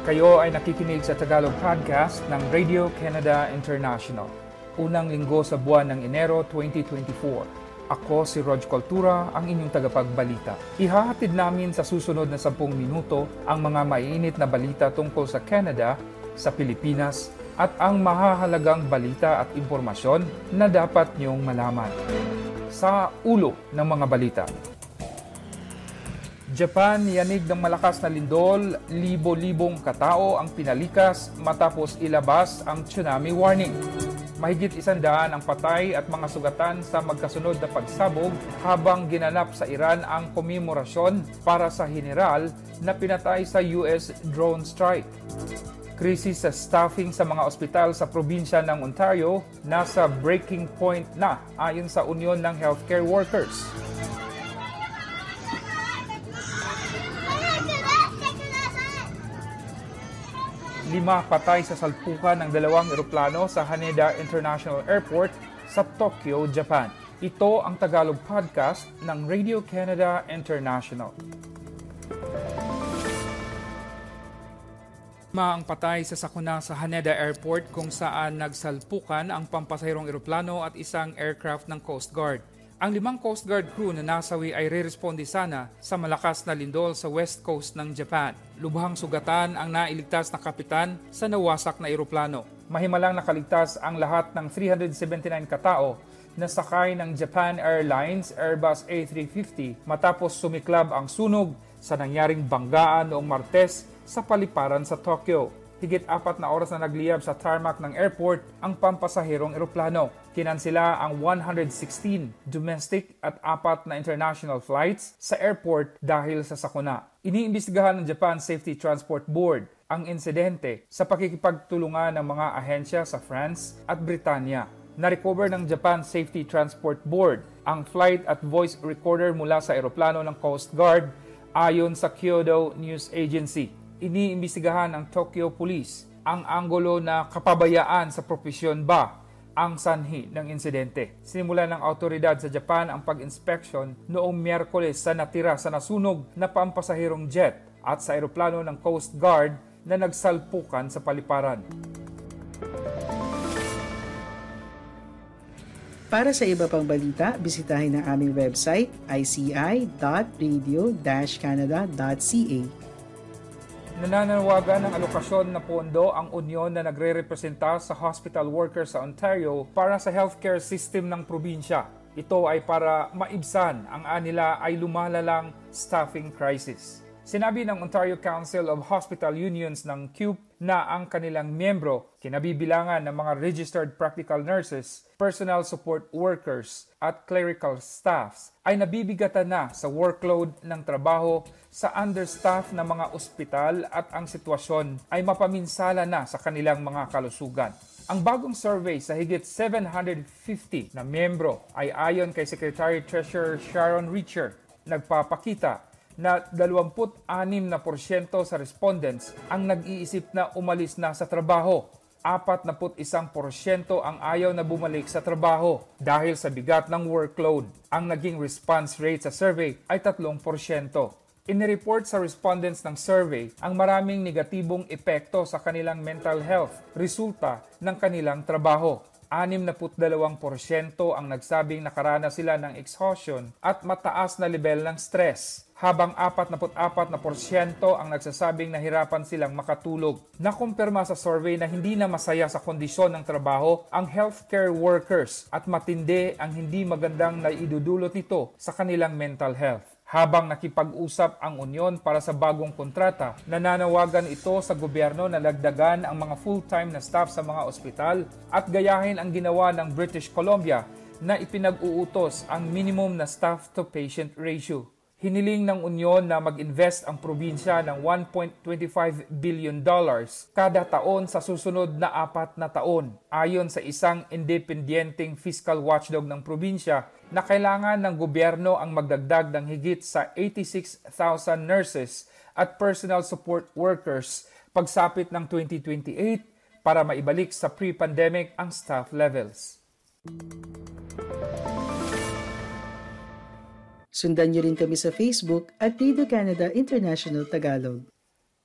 Kayo ay nakikinig sa Tagalog Podcast ng Radio Canada International. Unang linggo sa buwan ng Enero 2024. Ako si Rog Cultura, ang inyong tagapagbalita. Ihahatid namin sa susunod na 10 minuto ang mga mainit na balita tungkol sa Canada, sa Pilipinas, at ang mahahalagang balita at impormasyon na dapat niyong malaman. Sa ulo ng mga balita. Japan yanig ng malakas na lindol, libo-libong katao ang pinalikas matapos ilabas ang tsunami warning. Mahigit isandaan ang patay at mga sugatan sa magkasunod na pagsabog habang ginanap sa Iran ang komemorasyon para sa general na pinatay sa US drone strike. Krisis sa staffing sa mga ospital sa probinsya ng Ontario nasa breaking point na ayon sa Union ng Healthcare Workers. Lima patay sa salpukan ng dalawang eroplano sa Haneda International Airport sa Tokyo, Japan. Ito ang Tagalog Podcast ng Radio Canada International. Ma ang patay sa sakuna sa Haneda Airport kung saan nagsalpukan ang pampasahirong eroplano at isang aircraft ng Coast Guard. Ang limang Coast Guard crew na nasawi ay re-responde sana sa malakas na lindol sa west coast ng Japan. Lubhang sugatan ang nailigtas na kapitan sa nawasak na eroplano. Mahimalang nakaligtas ang lahat ng 379 katao na sakay ng Japan Airlines Airbus A350 matapos sumiklab ang sunog sa nangyaring banggaan noong Martes sa paliparan sa Tokyo higit apat na oras na nagliyab sa tarmac ng airport ang pampasahirong eroplano. Kinansila ang 116 domestic at apat na international flights sa airport dahil sa sakuna. Iniimbestigahan ng Japan Safety Transport Board ang insidente sa pakikipagtulungan ng mga ahensya sa France at Britanya. Na-recover ng Japan Safety Transport Board ang flight at voice recorder mula sa eroplano ng Coast Guard ayon sa Kyodo News Agency iniimbestigahan ng Tokyo Police ang anggulo na kapabayaan sa propesyon ba ang sanhi ng insidente. Sinimula ng autoridad sa Japan ang pag-inspeksyon noong Miyerkules sa natira sa nasunog na pampasahirong jet at sa eroplano ng Coast Guard na nagsalpukan sa paliparan. Para sa iba pang balita, bisitahin ang aming website ici.radio-canada.ca. Nananawagan ng alokasyon na pondo ang unyon na nagre-representa sa hospital workers sa Ontario para sa healthcare system ng probinsya. Ito ay para maibsan ang anila ay lumalalang staffing crisis. Sinabi ng Ontario Council of Hospital Unions ng CUPE na ang kanilang miyembro, kinabibilangan ng mga registered practical nurses, personal support workers at clerical staffs ay nabibigatan na sa workload ng trabaho sa understaff na mga ospital at ang sitwasyon ay mapaminsala na sa kanilang mga kalusugan. Ang bagong survey sa higit 750 na miyembro ay ayon kay Secretary Treasurer Sharon Richer nagpapakita na 26% sa respondents ang nag-iisip na umalis na sa trabaho 41% ang ayaw na bumalik sa trabaho dahil sa bigat ng workload. Ang naging response rate sa survey ay 3%. Inireport sa respondents ng survey ang maraming negatibong epekto sa kanilang mental health resulta ng kanilang trabaho. 62% ang nagsabing nakaranas sila ng exhaustion at mataas na level ng stress, habang 44% ang nagsasabing nahirapan silang makatulog. Nakumpirma sa survey na hindi na masaya sa kondisyon ng trabaho ang healthcare workers at matindi ang hindi magandang naidudulot nito sa kanilang mental health. Habang nakipag-usap ang unyon para sa bagong kontrata, nananawagan ito sa gobyerno na lagdagan ang mga full-time na staff sa mga ospital at gayahin ang ginawa ng British Columbia na ipinag-uutos ang minimum na staff-to-patient ratio. Hiniling ng Unyon na mag-invest ang probinsya ng 1.25 billion dollars kada taon sa susunod na apat na taon. Ayon sa isang independyenteng fiscal watchdog ng probinsya na kailangan ng gobyerno ang magdagdag ng higit sa 86,000 nurses at personal support workers pagsapit ng 2028 para maibalik sa pre-pandemic ang staff levels. Sundan niyo rin kami sa Facebook at Radio Canada International Tagalog.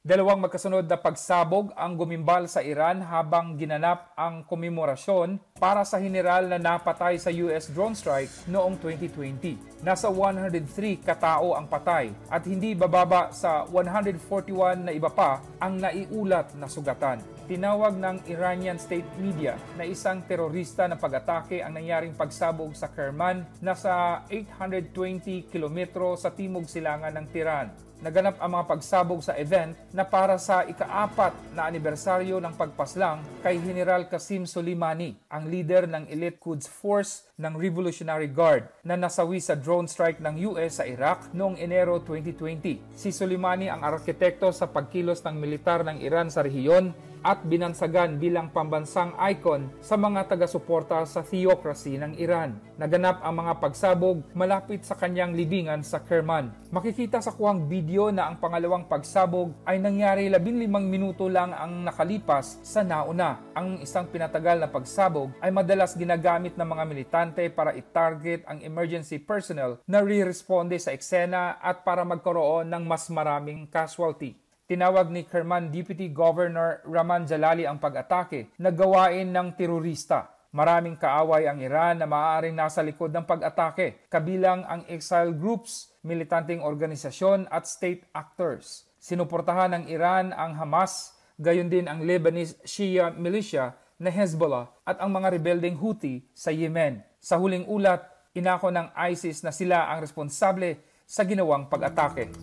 Dalawang magkasunod na pagsabog ang gumimbal sa Iran habang ginanap ang komemorasyon para sa general na napatay sa US drone strike noong 2020. Nasa 103 katao ang patay at hindi bababa sa 141 na iba pa ang naiulat na sugatan. Tinawag ng Iranian state media na isang terorista na pag-atake ang nangyaring pagsabog sa Kerman na sa 820 kilometro sa timog silangan ng Tiran naganap ang mga pagsabog sa event na para sa ikaapat na anibersaryo ng pagpaslang kay General Qasim Soleimani, ang leader ng Elite Quds Force ng Revolutionary Guard na nasawi sa drone strike ng US sa Iraq noong Enero 2020. Si Soleimani ang arkitekto sa pagkilos ng militar ng Iran sa rehiyon at binansagan bilang pambansang icon sa mga taga-suporta sa theocracy ng Iran. Naganap ang mga pagsabog malapit sa kanyang libingan sa Kerman. Makikita sa kuwang video na ang pangalawang pagsabog ay nangyari 15 minuto lang ang nakalipas sa nauna. Ang isang pinatagal na pagsabog ay madalas ginagamit ng mga militante para i-target ang emergency personnel na re-responde sa eksena at para magkaroon ng mas maraming casualty. Tinawag ni Kerman Deputy Governor Raman Jalali ang pag-atake na gawain ng terorista. Maraming kaaway ang Iran na maaaring nasa likod ng pag-atake, kabilang ang exile groups, militanteng organisasyon at state actors. Sinuportahan ng Iran ang Hamas, gayon din ang Lebanese Shia militia na Hezbollah at ang mga rebelding Houthi sa Yemen. Sa huling ulat, inako ng ISIS na sila ang responsable sa ginawang pag-atake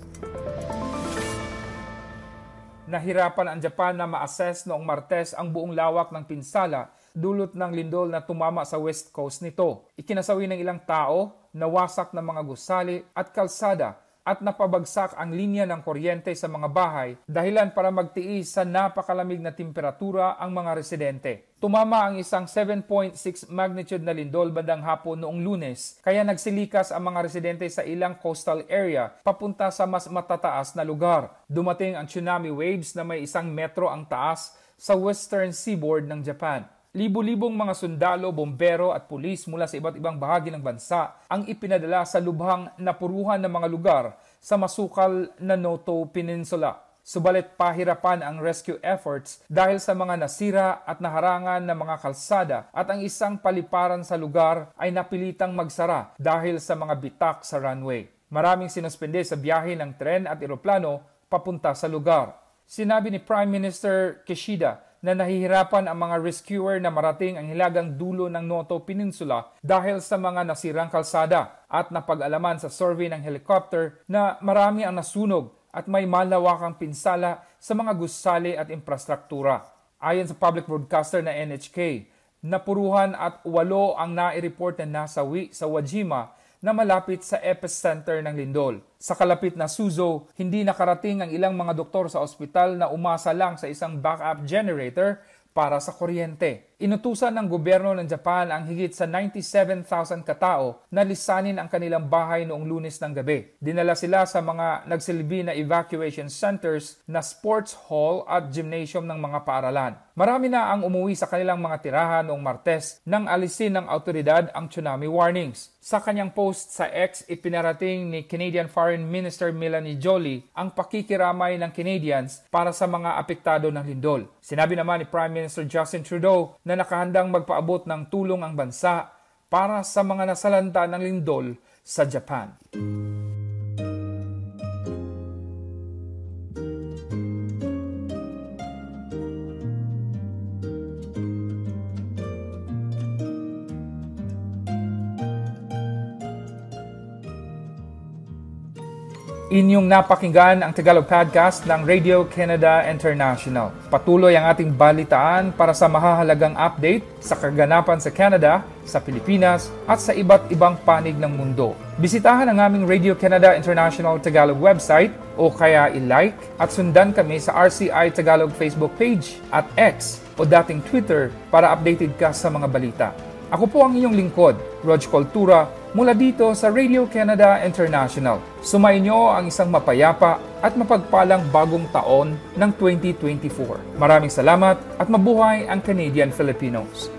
nahirapan ang Japan na ma-assess noong Martes ang buong lawak ng pinsala dulot ng lindol na tumama sa west coast nito. Ikinasawi ng ilang tao, nawasak ng mga gusali at kalsada at napabagsak ang linya ng kuryente sa mga bahay dahilan para magtiis sa napakalamig na temperatura ang mga residente. Tumama ang isang 7.6 magnitude na lindol bandang hapon noong lunes kaya nagsilikas ang mga residente sa ilang coastal area papunta sa mas matataas na lugar. Dumating ang tsunami waves na may isang metro ang taas sa western seaboard ng Japan. Libo-libong mga sundalo, bombero at pulis mula sa iba't ibang bahagi ng bansa ang ipinadala sa lubhang napuruhan ng mga lugar sa masukal na Noto Peninsula. Subalit pahirapan ang rescue efforts dahil sa mga nasira at naharangan ng mga kalsada at ang isang paliparan sa lugar ay napilitang magsara dahil sa mga bitak sa runway. Maraming sinuspende sa biyahe ng tren at eroplano papunta sa lugar. Sinabi ni Prime Minister Kishida na nahihirapan ang mga rescuer na marating ang hilagang dulo ng Noto Peninsula dahil sa mga nasirang kalsada at napag-alaman sa survey ng helicopter na marami ang nasunog at may malawakang pinsala sa mga gusali at infrastruktura. Ayon sa public broadcaster na NHK, napuruhan at walo ang nai-report na nasawi sa Wajima na malapit sa epicenter ng lindol. Sa kalapit na Suzo, hindi nakarating ang ilang mga doktor sa ospital na umasa lang sa isang backup generator para sa kuryente. Inutusan ng gobyerno ng Japan ang higit sa 97,000 katao na lisanin ang kanilang bahay noong lunes ng gabi. Dinala sila sa mga nagsilbi na evacuation centers na sports hall at gymnasium ng mga paaralan. Marami na ang umuwi sa kanilang mga tirahan noong Martes nang alisin ng autoridad ang tsunami warnings. Sa kanyang post sa X, ipinarating ni Canadian Foreign Minister Melanie Joly ang pakikiramay ng Canadians para sa mga apektado ng lindol. Sinabi naman ni Prime Minister Justin Trudeau na na nakahandang magpaabot ng tulong ang bansa para sa mga nasalanta ng lindol sa Japan. Inyong napakinggan ang Tagalog Podcast ng Radio Canada International. Patuloy ang ating balitaan para sa mahahalagang update sa kaganapan sa Canada, sa Pilipinas at sa iba't ibang panig ng mundo. Bisitahan ang aming Radio Canada International Tagalog website o kaya i-like at sundan kami sa RCI Tagalog Facebook page at X o dating Twitter para updated ka sa mga balita. Ako po ang iyong lingkod, Rog Cultura, mula dito sa Radio Canada International. Sumainyo ang isang mapayapa at mapagpalang bagong taon ng 2024. Maraming salamat at mabuhay ang Canadian Filipinos.